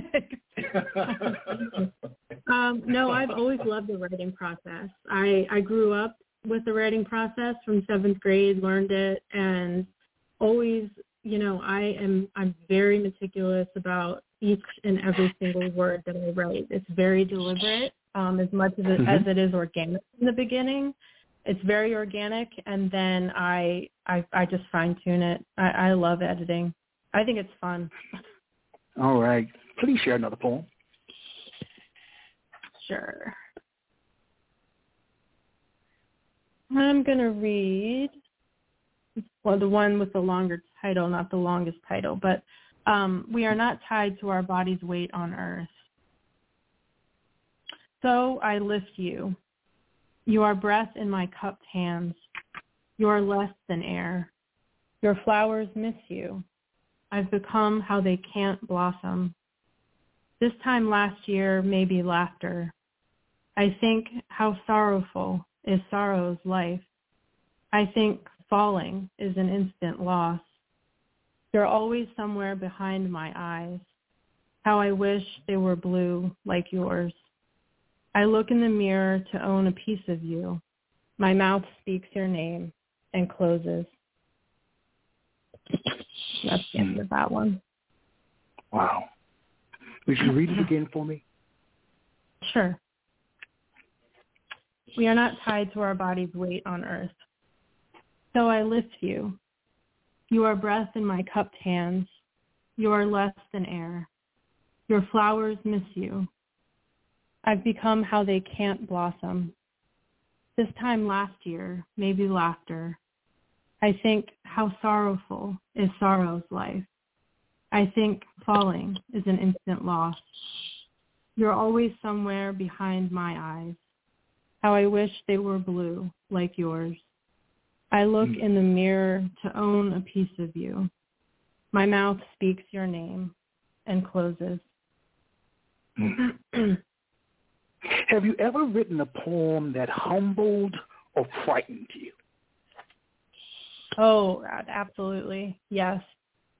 um, no, I've always loved the writing process. I, I grew up with the writing process from seventh grade, learned it, and always, you know, I am I'm very meticulous about each and every single word that I write. It's very deliberate, um, as much as it, mm-hmm. as it is organic in the beginning. It's very organic, and then I I, I just fine tune it. I, I love editing. I think it's fun. All right. Please share another poem. Sure. I'm going to read, well, the one with the longer title, not the longest title, but um, we are not tied to our body's weight on earth. So I lift you. You are breath in my cupped hands. You are less than air. Your flowers miss you. I've become how they can't blossom. This time last year, maybe laughter. I think how sorrowful is sorrow's life. I think falling is an instant loss. You're always somewhere behind my eyes. How I wish they were blue like yours. I look in the mirror to own a piece of you. My mouth speaks your name and closes. That's the end of that one. Wow. Would you read it again for me? Sure. We are not tied to our body's weight on earth. So I lift you. You are breath in my cupped hands. You are less than air. Your flowers miss you. I've become how they can't blossom. This time last year, maybe laughter. I think how sorrowful is sorrow's life. I think falling is an instant loss. You're always somewhere behind my eyes. How I wish they were blue like yours. I look hmm. in the mirror to own a piece of you. My mouth speaks your name and closes. Hmm. Have you ever written a poem that humbled or frightened you? Oh, absolutely. Yes.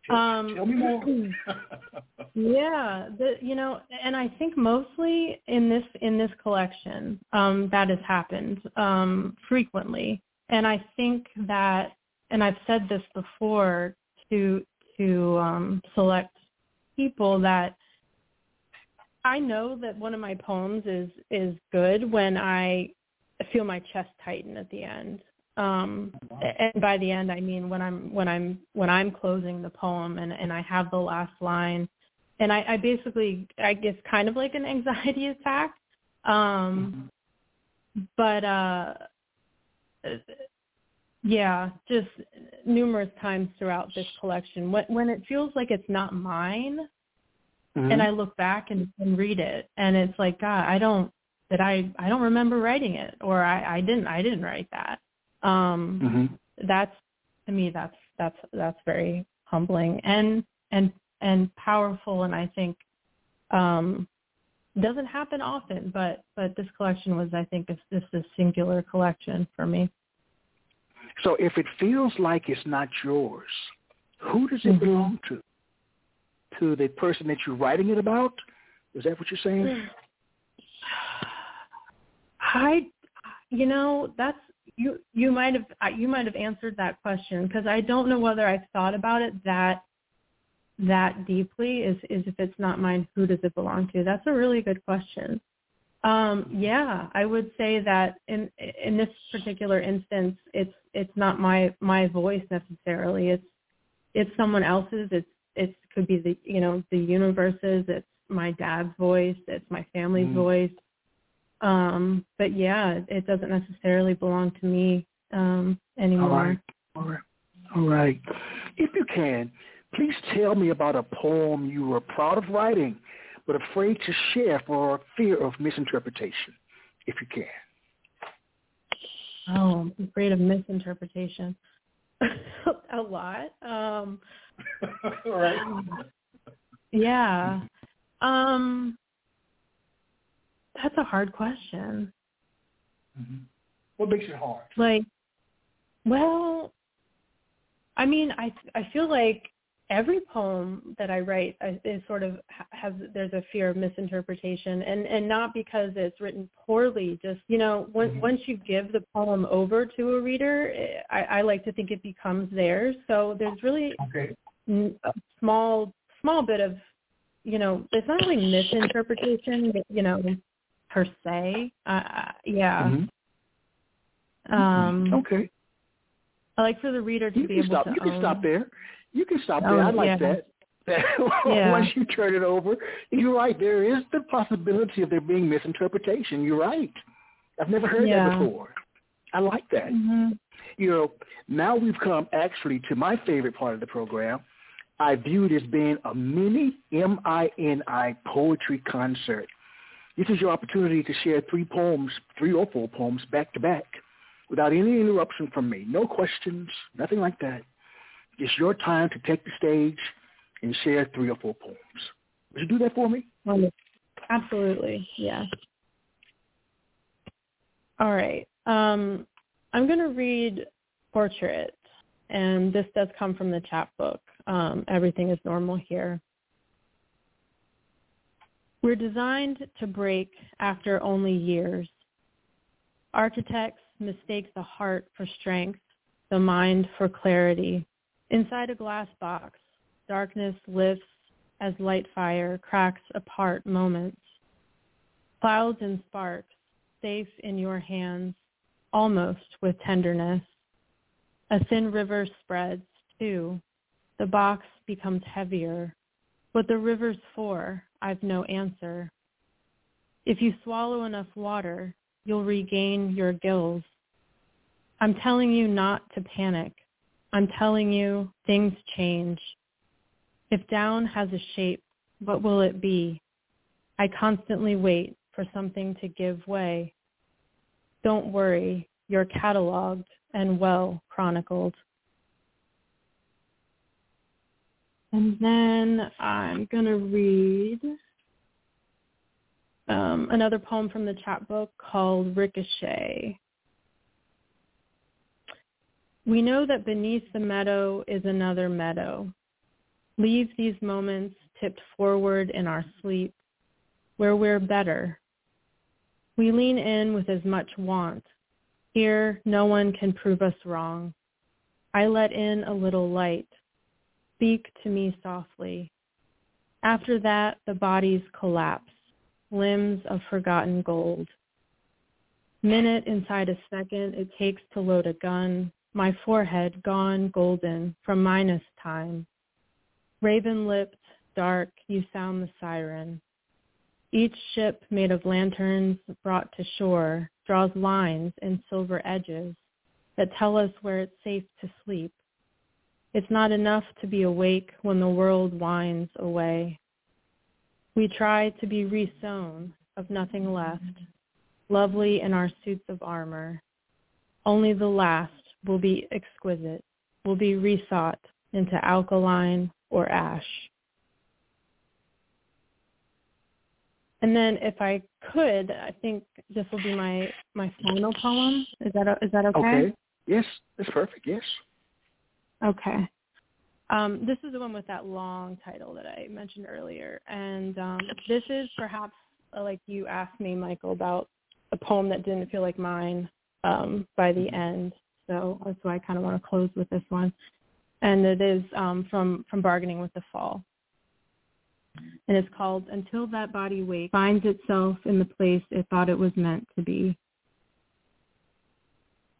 Um, Tell me more. yeah, the, you know, and I think mostly in this in this collection um, that has happened um, frequently, and I think that, and I've said this before to to um, select people that I know that one of my poems is is good when I feel my chest tighten at the end. Um and by the end i mean when i'm when i'm when i'm closing the poem and and i have the last line. And i i basically i guess kind of like an anxiety attack. Um but uh yeah just numerous times throughout this collection. When when it feels like it's not mine mm-hmm. and i look back and, and read it and it's like god i don't that i i don't remember writing it or i i didn't i didn't write that um mm-hmm. that's to me that's that's that's very humbling and and and powerful and i think um doesn't happen often but but this collection was i think it's just a singular collection for me so if it feels like it's not yours who does it mm-hmm. belong to to the person that you're writing it about? Is that what you're saying? I you know that's you you might have you might have answered that question because I don't know whether I've thought about it that that deeply is is if it's not mine who does it belong to? That's a really good question. Um yeah i would say that in in this particular instance it's it's not my my voice necessarily. It's it's someone else's. It's it could be the you know the universe's it's my dad's voice it's my family's mm. voice um, but yeah, it doesn't necessarily belong to me um, anymore. All right. All right. All right. If you can, please tell me about a poem you were proud of writing but afraid to share for fear of misinterpretation, if you can. Oh, I'm afraid of misinterpretation. a lot. Um, right. Yeah. Um, that's a hard question. Mm-hmm. What makes it hard? Like, well, I mean, I I feel like every poem that I write is sort of has there's a fear of misinterpretation, and and not because it's written poorly. Just you know, once mm-hmm. once you give the poem over to a reader, eh, I, I like to think it becomes theirs. So there's really okay. A small small bit of you know, it's not really misinterpretation, but, you know, per se. Uh, yeah. Mm-hmm. Um, okay. I like for the reader to you be able stop. to. You own. can stop there. You can stop there. Oh, I like yeah. that. yeah. Once you turn it over, you're right. There is the possibility of there being misinterpretation. You're right. I've never heard yeah. that before. I like that. Mm-hmm. You know, now we've come actually to my favorite part of the program. I view it as being a mini M-I-N-I poetry concert. This is your opportunity to share three poems, three or four poems back to back without any interruption from me. No questions, nothing like that. It's your time to take the stage and share three or four poems. Would you do that for me? Absolutely, yes. All right. Um, I'm going to read Portrait, and this does come from the chapbook. Um, Everything is normal here. We're designed to break after only years. Architects mistake the heart for strength, the mind for clarity. Inside a glass box, darkness lifts as light fire cracks apart moments. Clouds and sparks, safe in your hands, almost with tenderness. A thin river spreads, too. The box becomes heavier. What the river's for, I've no answer. If you swallow enough water, you'll regain your gills. I'm telling you not to panic. I'm telling you things change. If down has a shape, what will it be? I constantly wait for something to give way. Don't worry, you're cataloged and well chronicled. And then I'm going to read um, another poem from the chapbook called Ricochet. We know that beneath the meadow is another meadow. Leave these moments tipped forward in our sleep, where we're better. We lean in with as much want. Here, no one can prove us wrong. I let in a little light. Speak to me softly. After that, the bodies collapse, limbs of forgotten gold. Minute inside a second it takes to load a gun, my forehead gone golden from minus time. Raven-lipped, dark, you sound the siren. Each ship made of lanterns brought to shore draws lines and silver edges that tell us where it's safe to sleep. It's not enough to be awake when the world winds away. We try to be resown of nothing left, lovely in our suits of armor. Only the last will be exquisite, will be resought into alkaline or ash. And then if I could, I think this will be my, my final poem. Is that, is that okay? Okay. Yes, that's perfect. Yes. Okay. Um, this is the one with that long title that I mentioned earlier. And um, this is perhaps uh, like you asked me, Michael, about a poem that didn't feel like mine um, by the end. So that's why I kind of want to close with this one. And it is um, from, from Bargaining with the Fall. And it's called Until That Body Wakes Finds Itself in the Place It Thought It Was Meant to Be.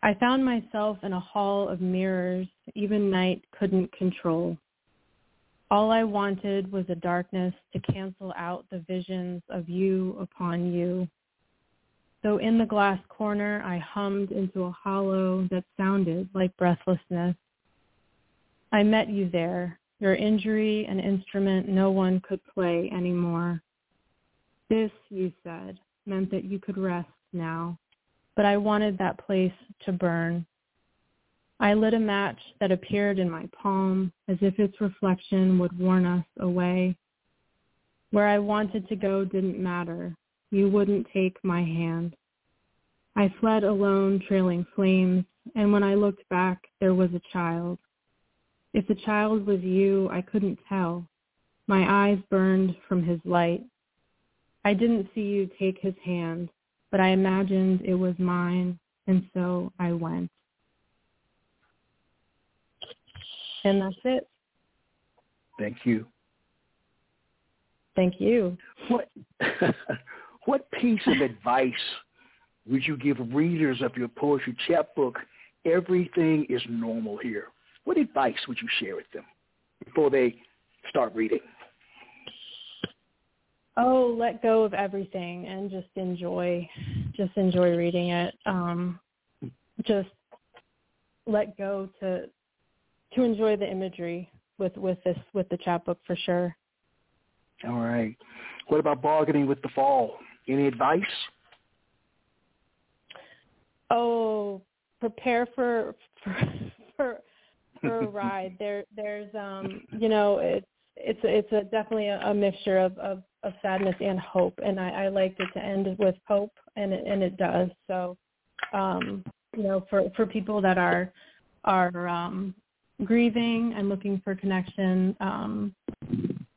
I found myself in a hall of mirrors even night couldn't control. All I wanted was a darkness to cancel out the visions of you upon you. Though in the glass corner I hummed into a hollow that sounded like breathlessness. I met you there, your injury an instrument no one could play anymore. This, you said, meant that you could rest now but I wanted that place to burn. I lit a match that appeared in my palm as if its reflection would warn us away. Where I wanted to go didn't matter. You wouldn't take my hand. I fled alone, trailing flames, and when I looked back, there was a child. If the child was you, I couldn't tell. My eyes burned from his light. I didn't see you take his hand, but I imagined it was mine, and so I went. And that's it. Thank you. Thank you. What what piece of advice would you give readers of your poetry chapbook? Everything is normal here. What advice would you share with them before they start reading? Oh let go of everything and just enjoy just enjoy reading it. Um just let go to to enjoy the imagery with with this with the chapbook for sure. All right. What about bargaining with the fall? Any advice? Oh prepare for for for, for a ride. There there's um you know it's it's it's a definitely a, a mixture of, of of sadness and hope, and I, I liked it to end with hope, and it, and it does. So, um, you know, for for people that are are um, grieving and looking for connection, um,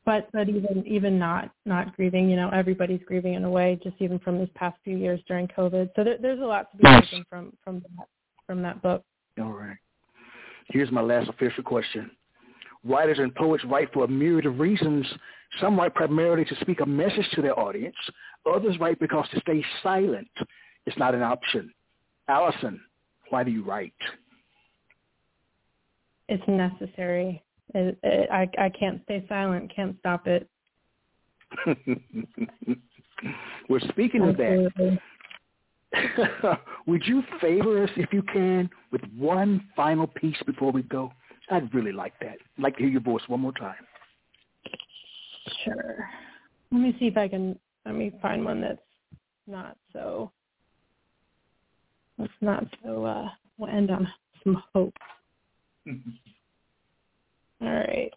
but but even even not not grieving, you know, everybody's grieving in a way, just even from these past few years during COVID. So there, there's a lot to be taken from from that from that book. All right. Here's my last official question. Writers and poets write for a myriad of reasons. Some write primarily to speak a message to their audience. Others write because to stay silent is not an option. Alison, why do you write? It's necessary. It, it, I, I can't stay silent. Can't stop it. We're speaking Absolutely. of that. Would you favor us, if you can, with one final piece before we go? I'd really like that. I'd like to hear your voice one more time. Sure. Let me see if I can. Let me find one that's not so. That's not so. Uh, we'll end on some hope. All right.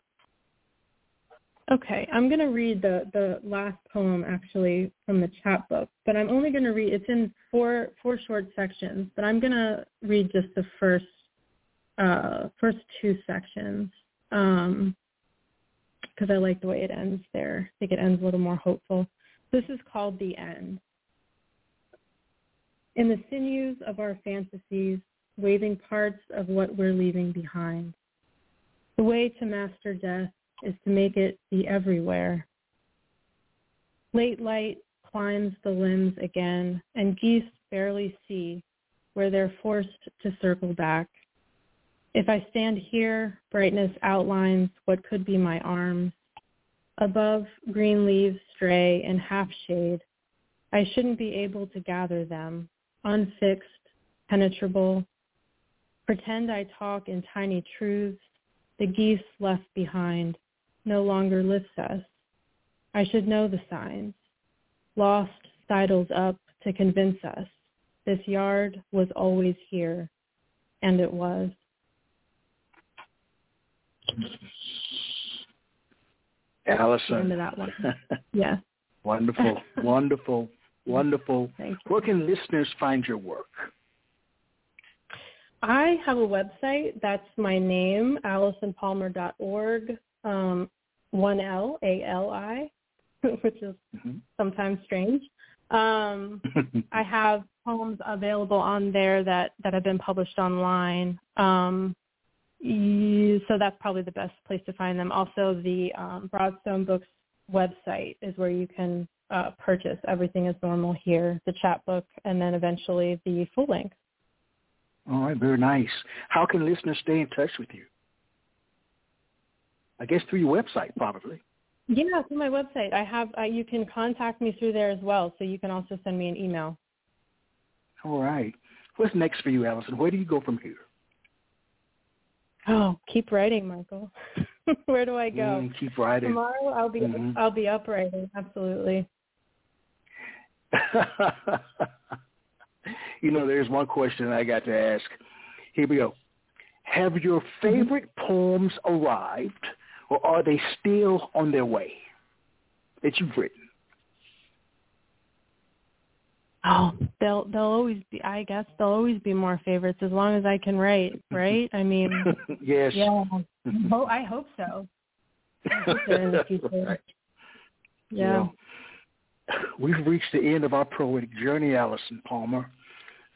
Okay, I'm going to read the, the last poem actually from the chapbook, but I'm only going to read, it's in four, four short sections, but I'm going to read just the first uh, first two sections because um, I like the way it ends there. I think it ends a little more hopeful. This is called The End. In the sinews of our fantasies, waving parts of what we're leaving behind. The way to master death is to make it be everywhere. Late light climbs the limbs again, and geese barely see where they're forced to circle back. If I stand here, brightness outlines what could be my arms. Above, green leaves stray in half shade. I shouldn't be able to gather them, unfixed, penetrable. Pretend I talk in tiny truths. The geese left behind no longer lifts us. I should know the signs. Lost sidles up to convince us. This yard was always here, and it was. Alison. that one. yes. wonderful, wonderful, wonderful. Thank Where can listeners find your work? I have a website. That's my name, AlisonPalmer.org. Um, one L A L I, which is mm-hmm. sometimes strange. Um, I have poems available on there that that have been published online. Um, so that's probably the best place to find them. Also, the um, Broadstone Books website is where you can uh, purchase Everything is Normal here, the chapbook, and then eventually the full length. All right, very nice. How can listeners stay in touch with you? I guess through your website, probably. Yeah, through my website. I have. Uh, you can contact me through there as well. So you can also send me an email. All right. What's next for you, Alison? Where do you go from here? Oh, keep writing, Michael. Where do I go? Mm, keep writing. Tomorrow I'll be mm-hmm. I'll be up writing. Absolutely. you know, there's one question I got to ask. Here we go. Have your favorite poems arrived? or are they still on their way that you've written? Oh, they'll they'll always be. I guess they'll always be more favorites as long as I can write. Right? I mean, yes. Yeah. Oh, I hope so. I hope so in the future. Right. Yeah. We've reached the end of our poetic journey, Alison Palmer,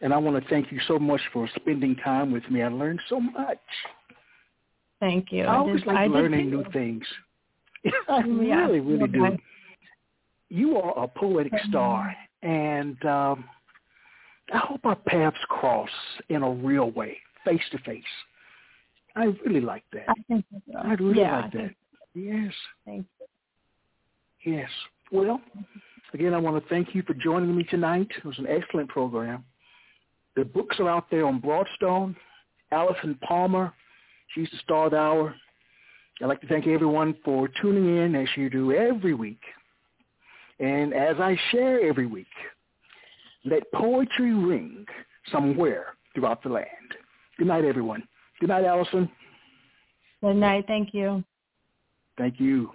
and I want to thank you so much for spending time with me. I learned so much. Thank you. I always like I learning new things. I really, really do. You are a poetic star, and um, I hope our paths cross in a real way, face to face. I really like that. I think so. I really yeah, like that. Yes. Thank you. Yes. Well, again, I want to thank you for joining me tonight. It was an excellent program. The books are out there on Broadstone. Alison Palmer, She's the star of the hour. I'd like to thank everyone for tuning in as you do every week. And as I share every week, let poetry ring somewhere throughout the land. Good night, everyone. Good night, Alison. Good night. Thank you. Thank you.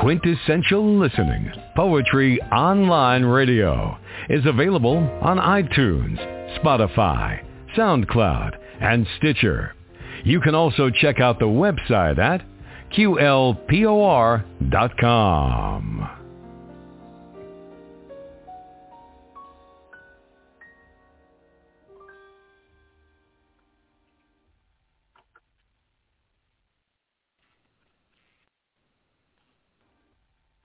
Quintessential Listening, Poetry Online Radio, is available on iTunes, Spotify, SoundCloud, and Stitcher. You can also check out the website at qlpor.com.